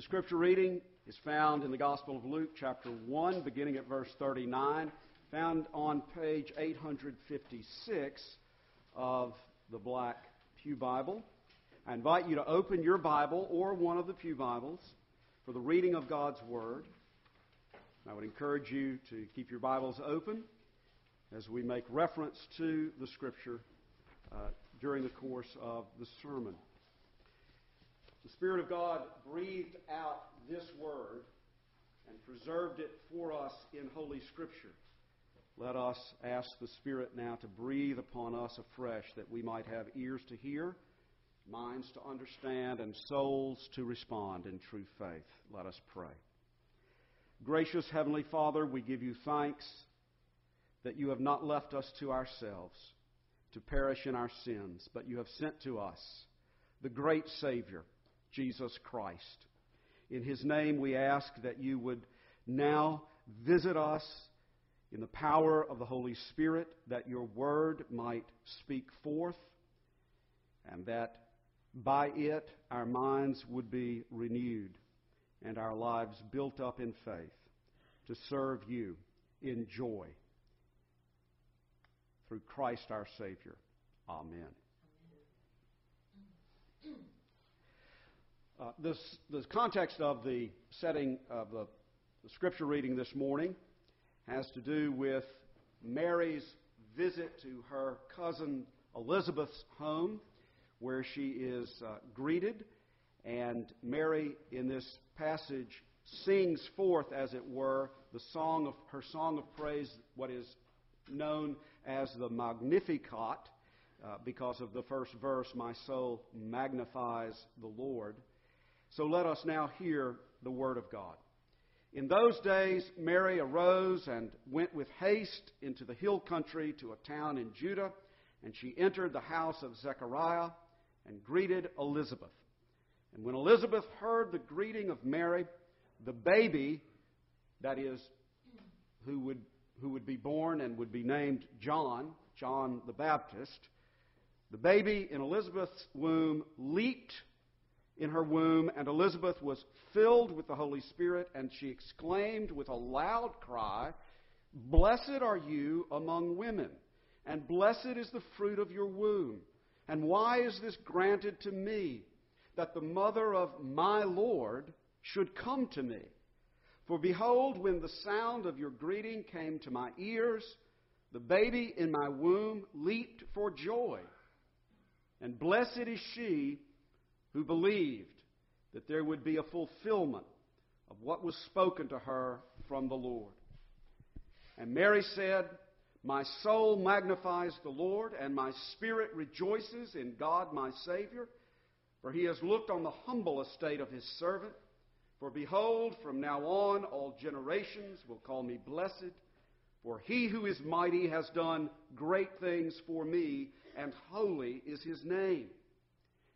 The scripture reading is found in the Gospel of Luke, chapter 1, beginning at verse 39, found on page 856 of the Black Pew Bible. I invite you to open your Bible or one of the Pew Bibles for the reading of God's Word. I would encourage you to keep your Bibles open as we make reference to the Scripture uh, during the course of the sermon. The Spirit of God breathed out this Word and preserved it for us in Holy Scripture. Let us ask the Spirit now to breathe upon us afresh that we might have ears to hear, minds to understand, and souls to respond in true faith. Let us pray. Gracious Heavenly Father, we give you thanks that you have not left us to ourselves to perish in our sins, but you have sent to us the great Savior, Jesus Christ. In his name, we ask that you would now visit us in the power of the Holy Spirit, that your word might speak forth, and that by it our minds would be renewed and our lives built up in faith to serve you in joy. Through Christ our Savior. Amen. Uh, this, the context of the setting of the, the scripture reading this morning has to do with Mary's visit to her cousin Elizabeth's home, where she is uh, greeted. And Mary, in this passage, sings forth, as it were, the song of her song of praise, what is known as the Magnificat, uh, because of the first verse, "My soul magnifies the Lord." So let us now hear the word of God. In those days, Mary arose and went with haste into the hill country to a town in Judah, and she entered the house of Zechariah and greeted Elizabeth. And when Elizabeth heard the greeting of Mary, the baby, that is, who would, who would be born and would be named John, John the Baptist, the baby in Elizabeth's womb leaped in her womb, and Elizabeth was filled with the Holy Spirit, and she exclaimed with a loud cry, Blessed are you among women, and blessed is the fruit of your womb. And why is this granted to me, that the mother of my Lord should come to me? For behold, when the sound of your greeting came to my ears, the baby in my womb leaped for joy. And blessed is she who believed that there would be a fulfillment of what was spoken to her from the Lord. And Mary said, My soul magnifies the Lord, and my spirit rejoices in God my Savior, for he has looked on the humble estate of his servant. For behold, from now on all generations will call me blessed, for he who is mighty has done great things for me, and holy is his name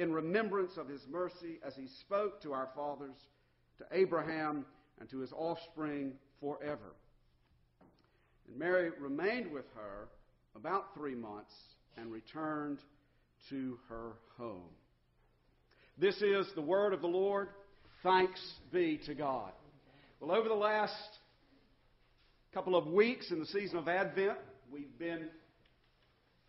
in remembrance of his mercy as he spoke to our fathers, to Abraham, and to his offspring forever. And Mary remained with her about three months and returned to her home. This is the word of the Lord. Thanks be to God. Well, over the last couple of weeks in the season of Advent, we've been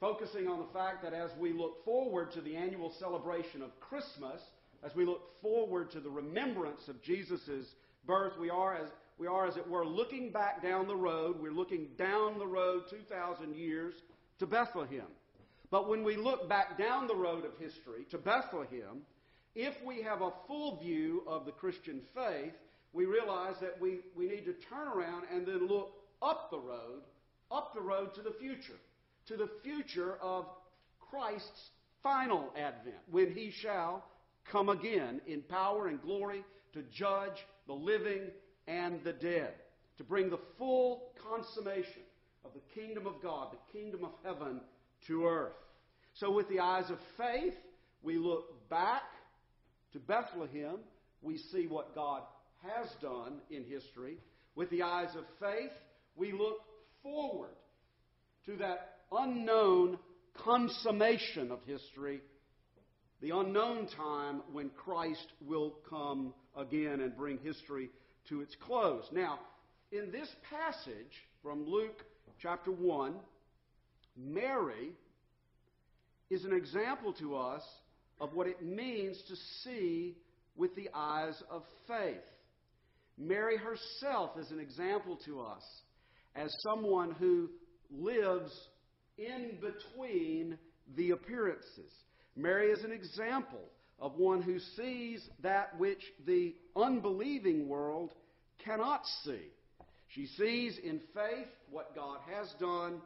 focusing on the fact that as we look forward to the annual celebration of Christmas, as we look forward to the remembrance of Jesus' birth, we are, as, we are, as it were, looking back down the road. We're looking down the road 2,000 years to Bethlehem. But when we look back down the road of history to Bethlehem, if we have a full view of the Christian faith, we realize that we, we need to turn around and then look up the road, up the road to the future to the future of Christ's final advent, when he shall come again in power and glory to judge the living and the dead, to bring the full consummation of the kingdom of God, the kingdom of heaven to earth. So, with the eyes of faith, we look back to Bethlehem. We see what God has done in history. With the eyes of faith, we look forward to that unknown consummation of history, the unknown time when Christ will come again and bring history to its close. Now, in this passage from Luke chapter 1, Mary is an example to us of what it means to see with the eyes of faith. Mary herself is an example to us as someone who lives in between the appearances. Mary is an example of one who sees that which the unbelieving world cannot see. She sees in faith what God has done.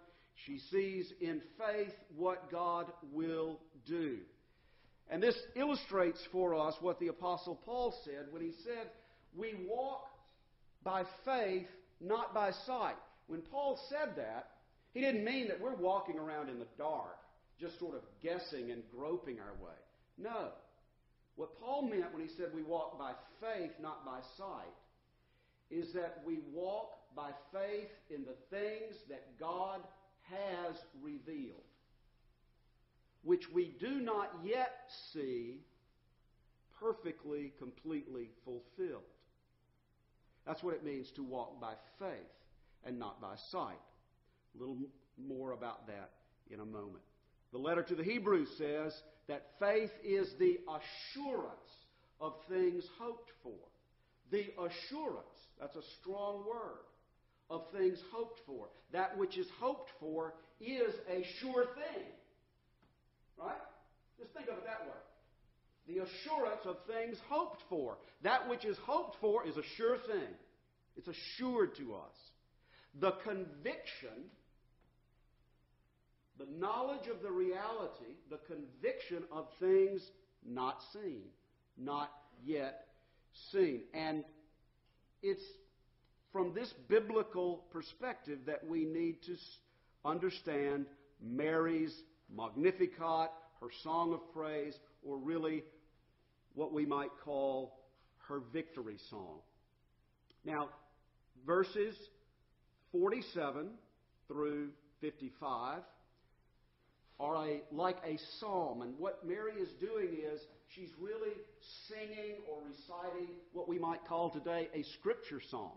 She sees in faith what God will do. And this illustrates for us what the Apostle Paul said when he said, We walk by faith, not by sight. When Paul said that, he didn't mean that we're walking around in the dark, just sort of guessing and groping our way. No. What Paul meant when he said we walk by faith, not by sight, is that we walk by faith in the things that God has revealed, which we do not yet see perfectly, completely fulfilled. That's what it means to walk by faith and not by sight. A little more about that in a moment. The letter to the Hebrews says that faith is the assurance of things hoped for. The assurance, that's a strong word, of things hoped for. That which is hoped for is a sure thing. Right? Just think of it that way. The assurance of things hoped for. That which is hoped for is a sure thing. It's assured to us. The conviction the knowledge of the reality, the conviction of things not seen, not yet seen. And it's from this biblical perspective that we need to understand Mary's Magnificat, her song of praise, or really what we might call her victory song. Now, verses 47 through 55 are a, like a psalm. And what Mary is doing is she's really singing or reciting what we might call today a scripture song.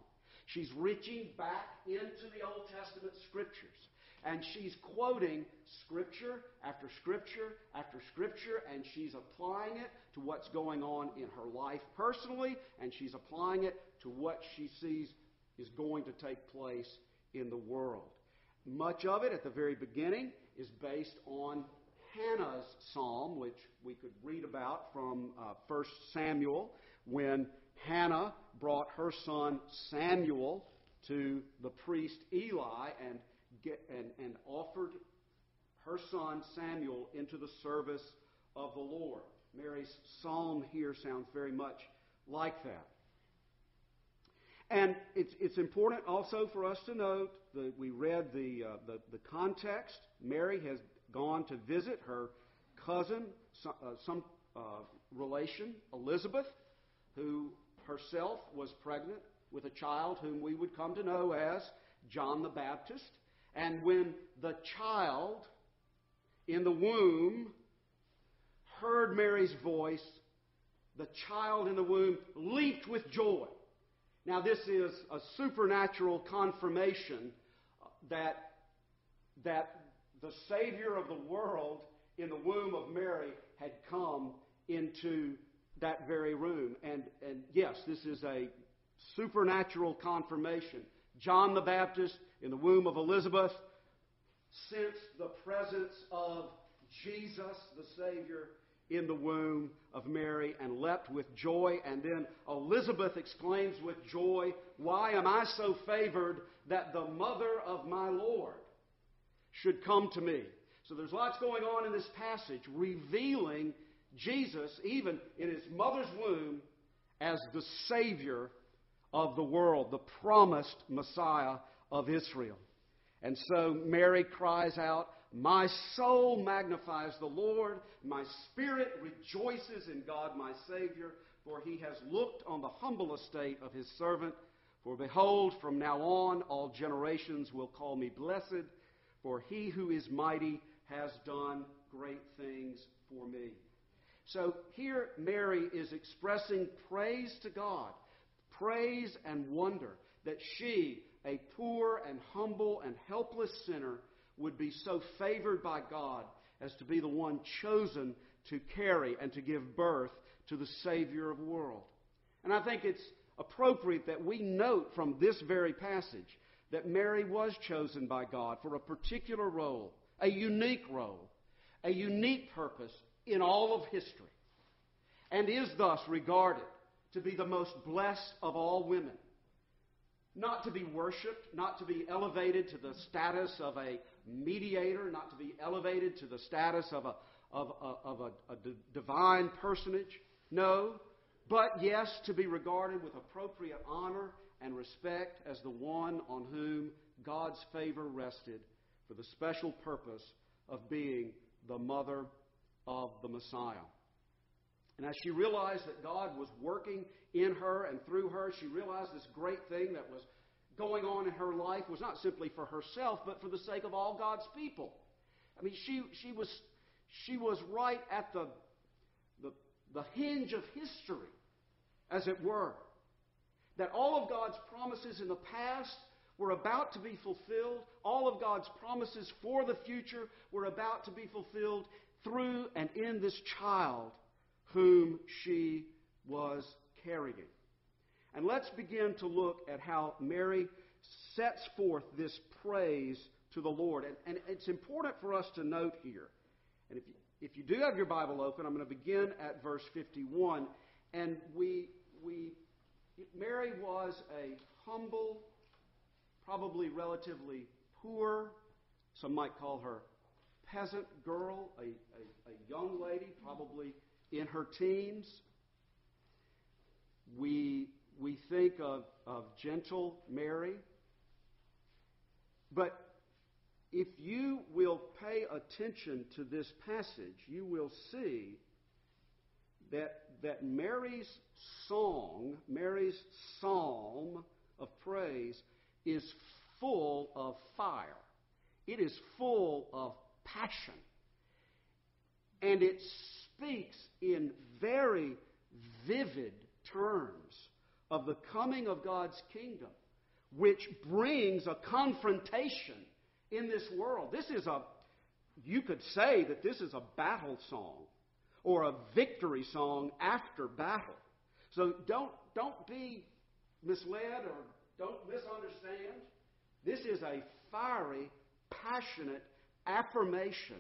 She's reaching back into the Old Testament scriptures. And she's quoting scripture after scripture after scripture, and she's applying it to what's going on in her life personally, and she's applying it to what she sees is going to take place in the world. Much of it at the very beginning is based on Hannah's psalm, which we could read about from uh, 1 Samuel, when Hannah brought her son Samuel to the priest Eli and, get, and, and offered her son Samuel into the service of the Lord. Mary's psalm here sounds very much like that. And it's, it's important also for us to note that we read the, uh, the, the, context. Mary has gone to visit her cousin, some, uh, some uh, relation, Elizabeth, who herself was pregnant with a child whom we would come to know as John the Baptist. And when the child in the womb heard Mary's voice, the child in the womb leaped with joy. Now, this is a supernatural confirmation that, that the Savior of the world in the womb of Mary had come into that very room. And, and yes, this is a supernatural confirmation. John the Baptist in the womb of Elizabeth sensed the presence of Jesus, the Savior, in the womb of Mary and leapt with joy. And then Elizabeth exclaims with joy, Why am I so favored that the mother of my Lord should come to me? So there's lots going on in this passage revealing Jesus, even in his mother's womb, as the Savior of the world, the promised Messiah of Israel. And so Mary cries out, My soul magnifies the Lord, my spirit rejoices in God my Savior, for he has looked on the humble estate of his servant. For behold, from now on all generations will call me blessed, for he who is mighty has done great things for me. So here Mary is expressing praise to God, praise and wonder that she, a poor and humble and helpless sinner, would be so favored by God as to be the one chosen to carry and to give birth to the Savior of the world. And I think it's appropriate that we note from this very passage that Mary was chosen by God for a particular role, a unique role, a unique purpose in all of history, and is thus regarded to be the most blessed of all women. Not to be worshiped, not to be elevated to the status of a mediator, not to be elevated to the status of a, of, a, of a, a divine personage. No, but yes, to be regarded with appropriate honor and respect as the one on whom God's favor rested for the special purpose of being the mother of the Messiah. And as she realized that God was working in her and through her, she realized this great thing that was going on in her life was not simply for herself, but for the sake of all God's people. I mean, she, she, was, she was right at the, the, the hinge of history, as it were. That all of God's promises in the past were about to be fulfilled. All of God's promises for the future were about to be fulfilled through and in this child whom she was carrying. And let's begin to look at how Mary sets forth this praise to the Lord. And, and it's important for us to note here, and if you, if you do have your Bible open, I'm going to begin at verse 51. And we, we, Mary was a humble, probably relatively poor, some might call her peasant girl, a, a, a young lady, probably in her teens. We, we think of, of gentle Mary. But if you will pay attention to this passage, you will see that, that Mary's song, Mary's psalm of praise, is full of fire. It is full of passion. And it speaks in very vivid terms of the coming of God's kingdom, which brings a confrontation in this world. This is a, you could say that this is a battle song or a victory song after battle. So don't, don't be misled or don't misunderstand. This is a fiery, passionate affirmation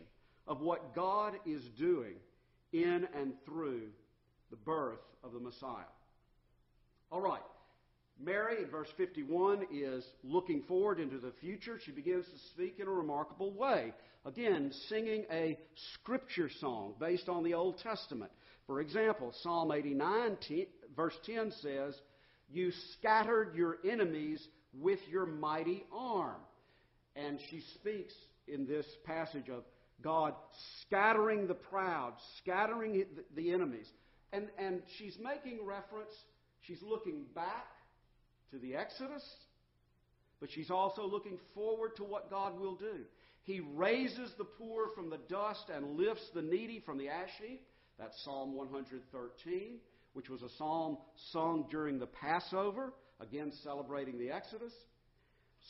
of what God is doing in and through the birth of the Messiah. All right. Mary, in verse 51, is looking forward into the future. She begins to speak in a remarkable way. Again, singing a scripture song based on the Old Testament. For example, Psalm 89, verse 10 says, You scattered your enemies with your mighty arm. And she speaks in this passage of God scattering the proud, scattering the enemies. And, and she's making reference, she's looking back to the Exodus, but she's also looking forward to what God will do. He raises the poor from the dust and lifts the needy from the ash heap. That's Psalm 113, which was a psalm sung during the Passover, again celebrating the Exodus.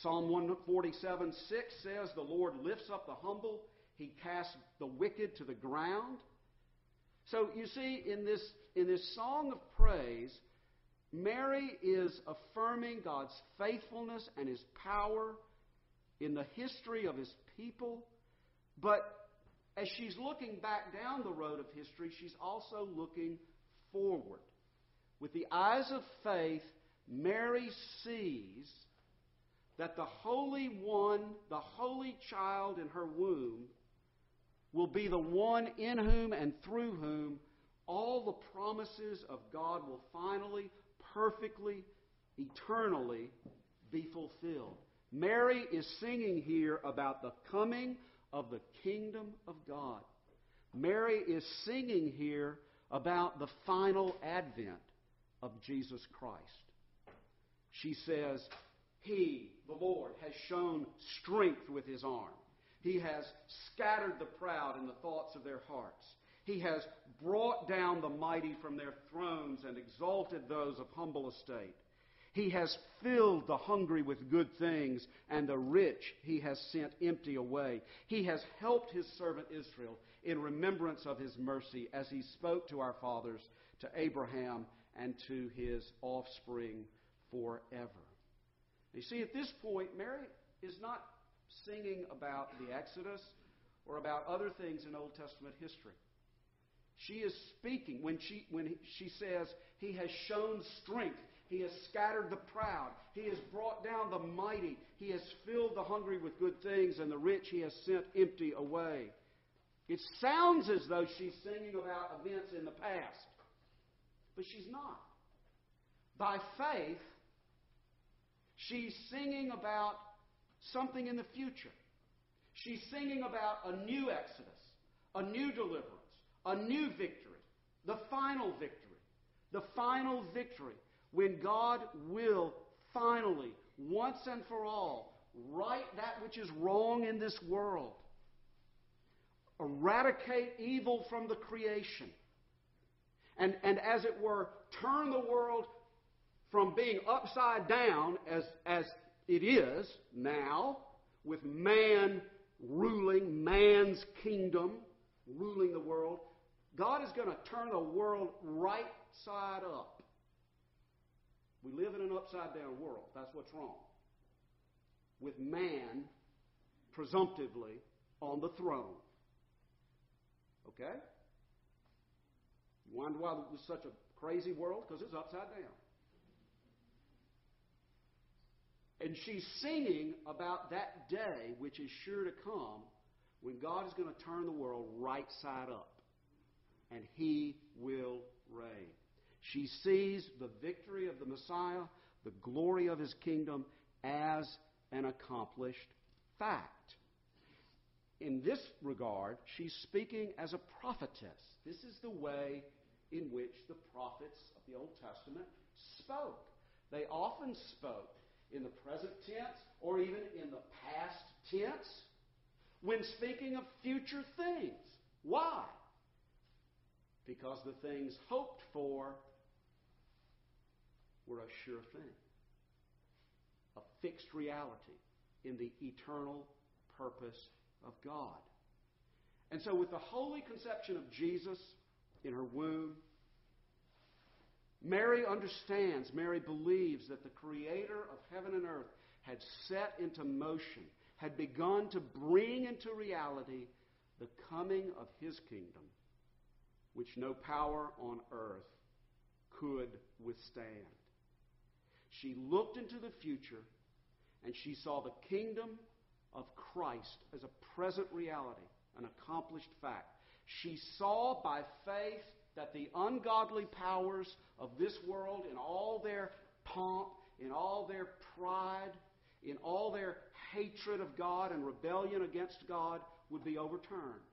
Psalm 147 6 says, The Lord lifts up the humble, he casts the wicked to the ground. So you see, in this, in this song of praise, Mary is affirming God's faithfulness and his power in the history of his people. But as she's looking back down the road of history, she's also looking forward. With the eyes of faith, Mary sees that the Holy One, the Holy Child in her womb, will be the one in whom and through whom all the promises of God will finally, perfectly, eternally be fulfilled. Mary is singing here about the coming of the kingdom of God. Mary is singing here about the final advent of Jesus Christ. She says, He, the Lord, has shown strength with His arm. He has scattered the proud in the thoughts of their hearts. He has brought down the mighty from their thrones and exalted those of humble estate. He has filled the hungry with good things, and the rich he has sent empty away. He has helped his servant Israel in remembrance of his mercy as he spoke to our fathers, to Abraham, and to his offspring forever. You see, at this point, Mary is not singing about the Exodus or about other things in Old Testament history. She is speaking when she, when she says, He has shown strength. He has scattered the proud. He has brought down the mighty. He has filled the hungry with good things, and the rich he has sent empty away. It sounds as though she's singing about events in the past, but she's not. By faith, she's singing about something in the future. She's singing about a new exodus, a new deliverance, a new victory, the final victory, the final victory when God will finally, once and for all, right that which is wrong in this world, eradicate evil from the creation, and, and as it were, turn the world from being upside down as, as it is now, with man ruling, man's kingdom ruling the world, God is going to turn the world right side up. We live in an upside down world. That's what's wrong. With man presumptively on the throne. Okay? You wonder why it was such a crazy world? Because it's upside down. And she's singing about that day which is sure to come when God is going to turn the world right side up and he will reign. She sees the victory of the Messiah, the glory of his kingdom, as an accomplished fact. In this regard, she's speaking as a prophetess. This is the way in which the prophets of the Old Testament spoke. They often spoke in the present tense or even in the past tense when speaking of future things. Why? Because the things hoped for were a sure thing, a fixed reality in the eternal purpose of God. And so, with the holy conception of Jesus in her womb, Mary understands, Mary believes that the Creator of heaven and earth had set into motion, had begun to bring into reality the coming of His kingdom, which no power on earth could withstand. She looked into the future and she saw the kingdom of Christ as a present reality, an accomplished fact. She saw by faith that the ungodly powers of this world, in all their pomp, in all their pride, in all their hatred of God and rebellion against God, would be overturned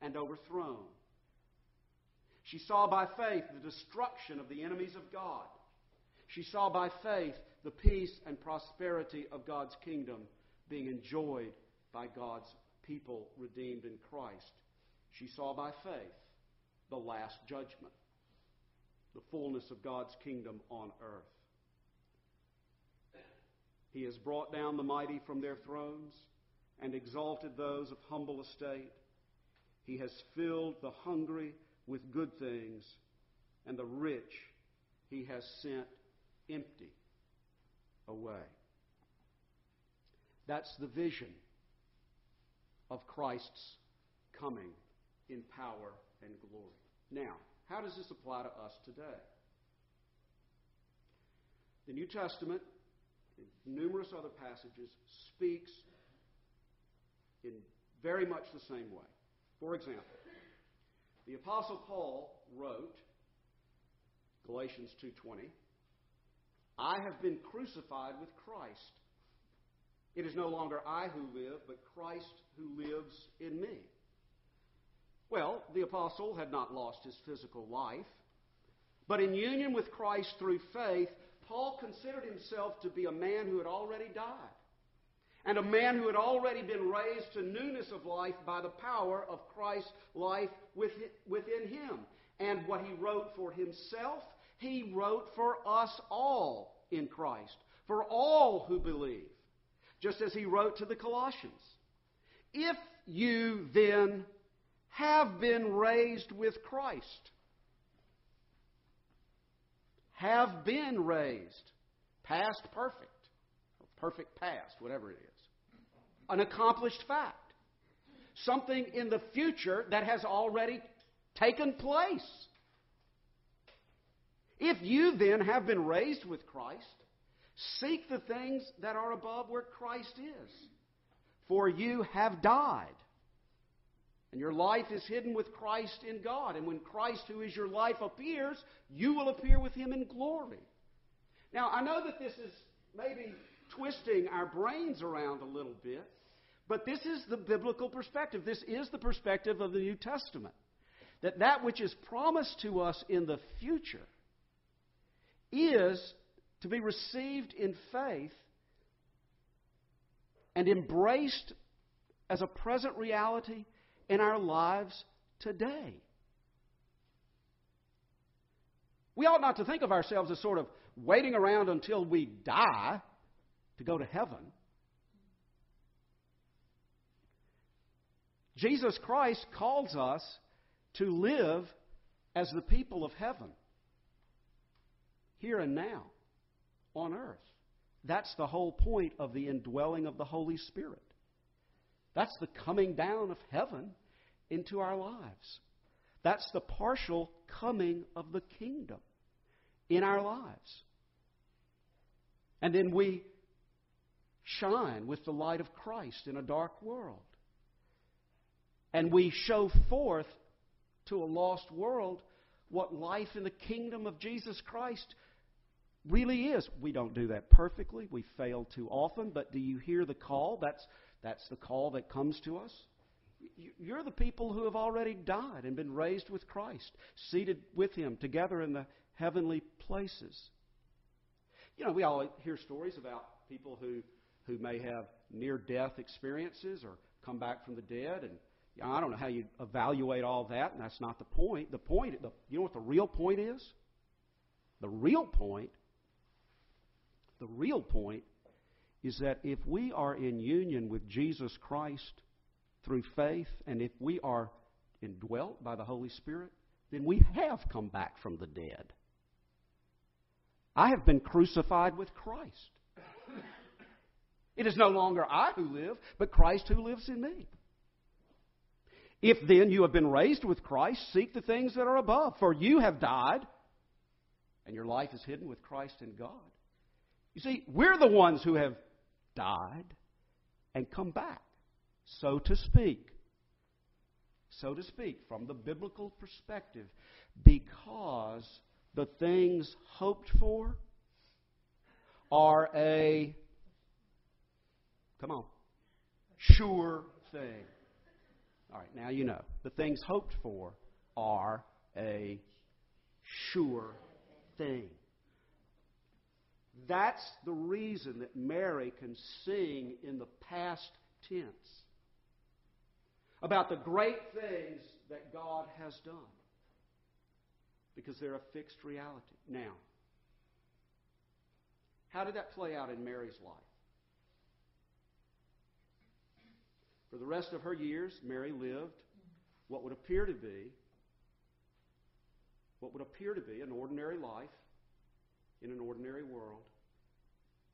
and overthrown. She saw by faith the destruction of the enemies of God. She saw by faith the peace and prosperity of God's kingdom being enjoyed by God's people redeemed in Christ. She saw by faith the last judgment, the fullness of God's kingdom on earth. He has brought down the mighty from their thrones and exalted those of humble estate. He has filled the hungry with good things, and the rich he has sent empty away. That's the vision of Christ's coming in power and glory. Now, how does this apply to us today? The New Testament, in numerous other passages, speaks in very much the same way. For example, the apostle Paul wrote Galatians 2:20, I have been crucified with Christ. It is no longer I who live, but Christ who lives in me. Well, the apostle had not lost his physical life, but in union with Christ through faith, Paul considered himself to be a man who had already died, and a man who had already been raised to newness of life by the power of Christ's life within him. And what he wrote for himself, he wrote for us all in Christ, for all who believe, just as he wrote to the Colossians. If you then have been raised with Christ, have been raised, past perfect, perfect past, whatever it is, an accomplished fact, something in the future that has already taken place. If you then have been raised with Christ, seek the things that are above where Christ is. For you have died. And your life is hidden with Christ in God. And when Christ, who is your life, appears, you will appear with him in glory. Now, I know that this is maybe twisting our brains around a little bit, but this is the biblical perspective. This is the perspective of the New Testament. That that which is promised to us in the future is to be received in faith and embraced as a present reality in our lives today. We ought not to think of ourselves as sort of waiting around until we die to go to heaven. Jesus Christ calls us to live as the people of heaven here and now on earth. That's the whole point of the indwelling of the Holy Spirit. That's the coming down of heaven into our lives. That's the partial coming of the kingdom in our lives. And then we shine with the light of Christ in a dark world. And we show forth to a lost world what life in the kingdom of Jesus Christ really is. We don't do that perfectly. We fail too often. But do you hear the call? That's, that's the call that comes to us. You're the people who have already died and been raised with Christ, seated with Him together in the heavenly places. You know, we all hear stories about people who, who may have near death experiences or come back from the dead. And I don't know how you evaluate all that, and that's not the point. The point, the, you know what the real point is? The real point the real point is that if we are in union with Jesus Christ through faith, and if we are indwelt by the Holy Spirit, then we have come back from the dead. I have been crucified with Christ. It is no longer I who live, but Christ who lives in me. If then you have been raised with Christ, seek the things that are above, for you have died, and your life is hidden with Christ in God. You see, we're the ones who have died and come back, so to speak. So to speak, from the biblical perspective, because the things hoped for are a, come on, sure thing. All right, now you know. The things hoped for are a sure thing. That's the reason that Mary can sing in the past tense about the great things that God has done because they're a fixed reality. Now, how did that play out in Mary's life? For the rest of her years, Mary lived what would appear to be what would appear to be an ordinary life in an ordinary world,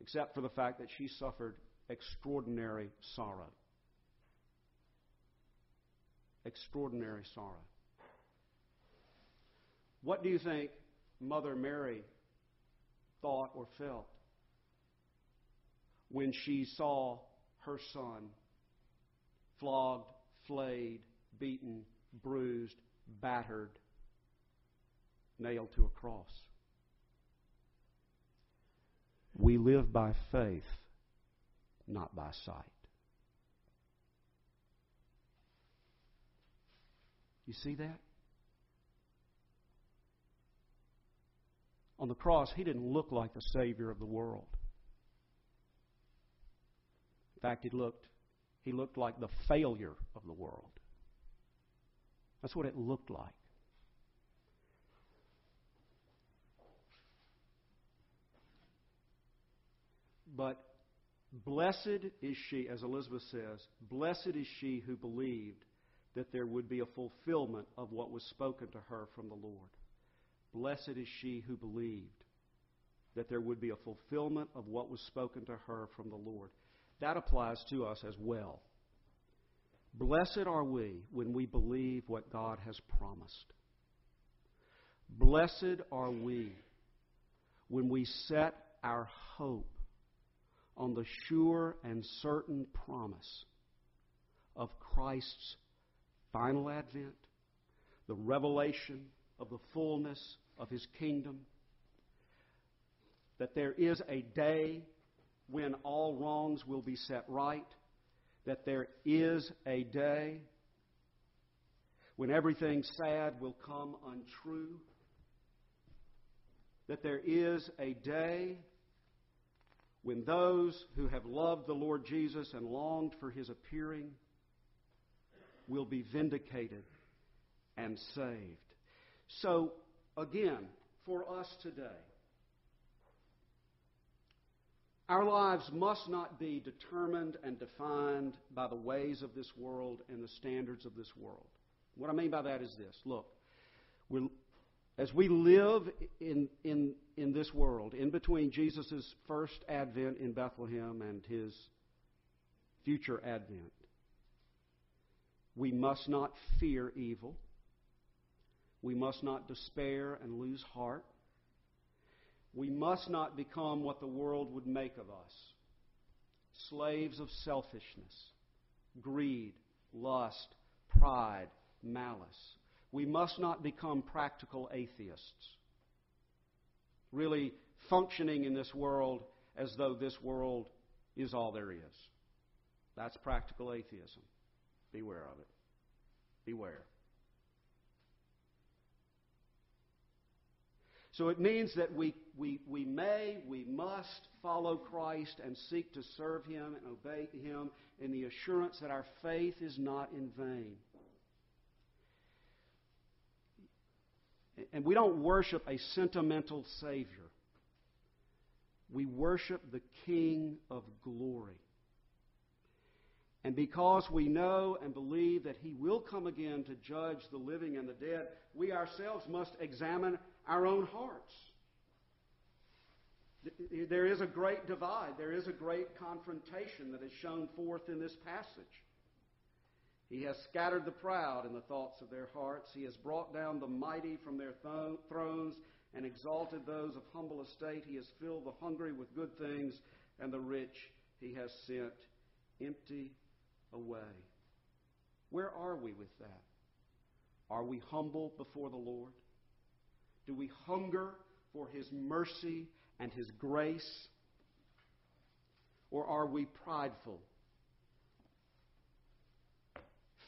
except for the fact that she suffered extraordinary sorrow. Extraordinary sorrow. What do you think Mother Mary thought or felt when she saw her son flogged, flayed, beaten, bruised, battered, nailed to a cross? We live by faith, not by sight. You see that? On the cross, he didn't look like the Savior of the world. In fact, he looked, he looked like the failure of the world. That's what it looked like. But blessed is she, as Elizabeth says, blessed is she who believed that there would be a fulfillment of what was spoken to her from the Lord. Blessed is she who believed that there would be a fulfillment of what was spoken to her from the Lord. That applies to us as well. Blessed are we when we believe what God has promised. Blessed are we when we set our hope on the sure and certain promise of Christ's final advent, the revelation of the fullness of his kingdom, that there is a day when all wrongs will be set right, that there is a day when everything sad will come untrue, that there is a day when those who have loved the Lord Jesus and longed for his appearing will be vindicated and saved. So, again, for us today, our lives must not be determined and defined by the ways of this world and the standards of this world. What I mean by that is this look, as we live in, in, in this world, in between Jesus' first advent in Bethlehem and his future advent, we must not fear evil. We must not despair and lose heart. We must not become what the world would make of us slaves of selfishness, greed, lust, pride, malice. We must not become practical atheists, really functioning in this world as though this world is all there is. That's practical atheism. Beware of it. Beware. So it means that we, we, we may, we must follow Christ and seek to serve Him and obey Him in the assurance that our faith is not in vain. And we don't worship a sentimental Savior. We worship the King of glory. And because we know and believe that He will come again to judge the living and the dead, we ourselves must examine our own hearts. There is a great divide. There is a great confrontation that is shown forth in this passage. He has scattered the proud in the thoughts of their hearts. He has brought down the mighty from their thrones and exalted those of humble estate. He has filled the hungry with good things, and the rich he has sent empty away. Where are we with that? Are we humble before the Lord? Do we hunger for His mercy and His grace? Or are we prideful,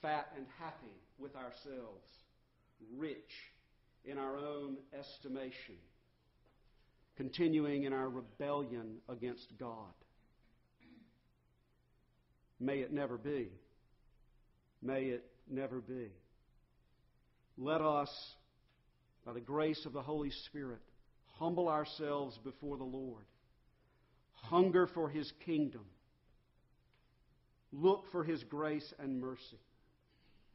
fat and happy with ourselves, rich in our own estimation, continuing in our rebellion against God? May it never be. May it never be. Let us, by the grace of the Holy Spirit, humble ourselves before the Lord, hunger for His kingdom, look for His grace and mercy,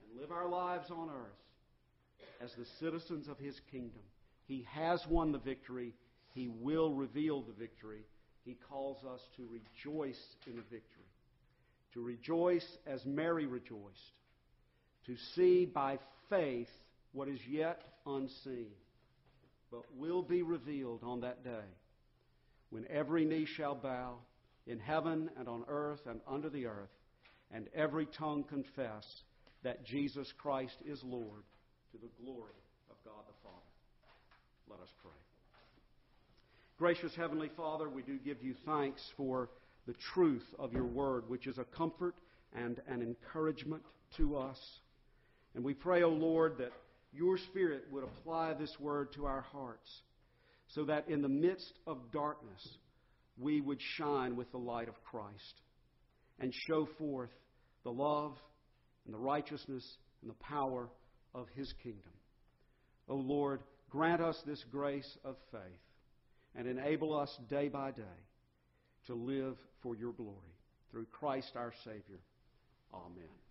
and live our lives on earth as the citizens of His kingdom. He has won the victory. He will reveal the victory. He calls us to rejoice in the victory to rejoice as Mary rejoiced, to see by faith what is yet unseen, but will be revealed on that day when every knee shall bow in heaven and on earth and under the earth, and every tongue confess that Jesus Christ is Lord to the glory of God the Father. Let us pray. Gracious Heavenly Father, we do give you thanks for the truth of your word, which is a comfort and an encouragement to us. And we pray, O Lord, that your Spirit would apply this word to our hearts so that in the midst of darkness we would shine with the light of Christ and show forth the love and the righteousness and the power of his kingdom. O Lord, grant us this grace of faith and enable us day by day to live for your glory. Through Christ our Savior. Amen.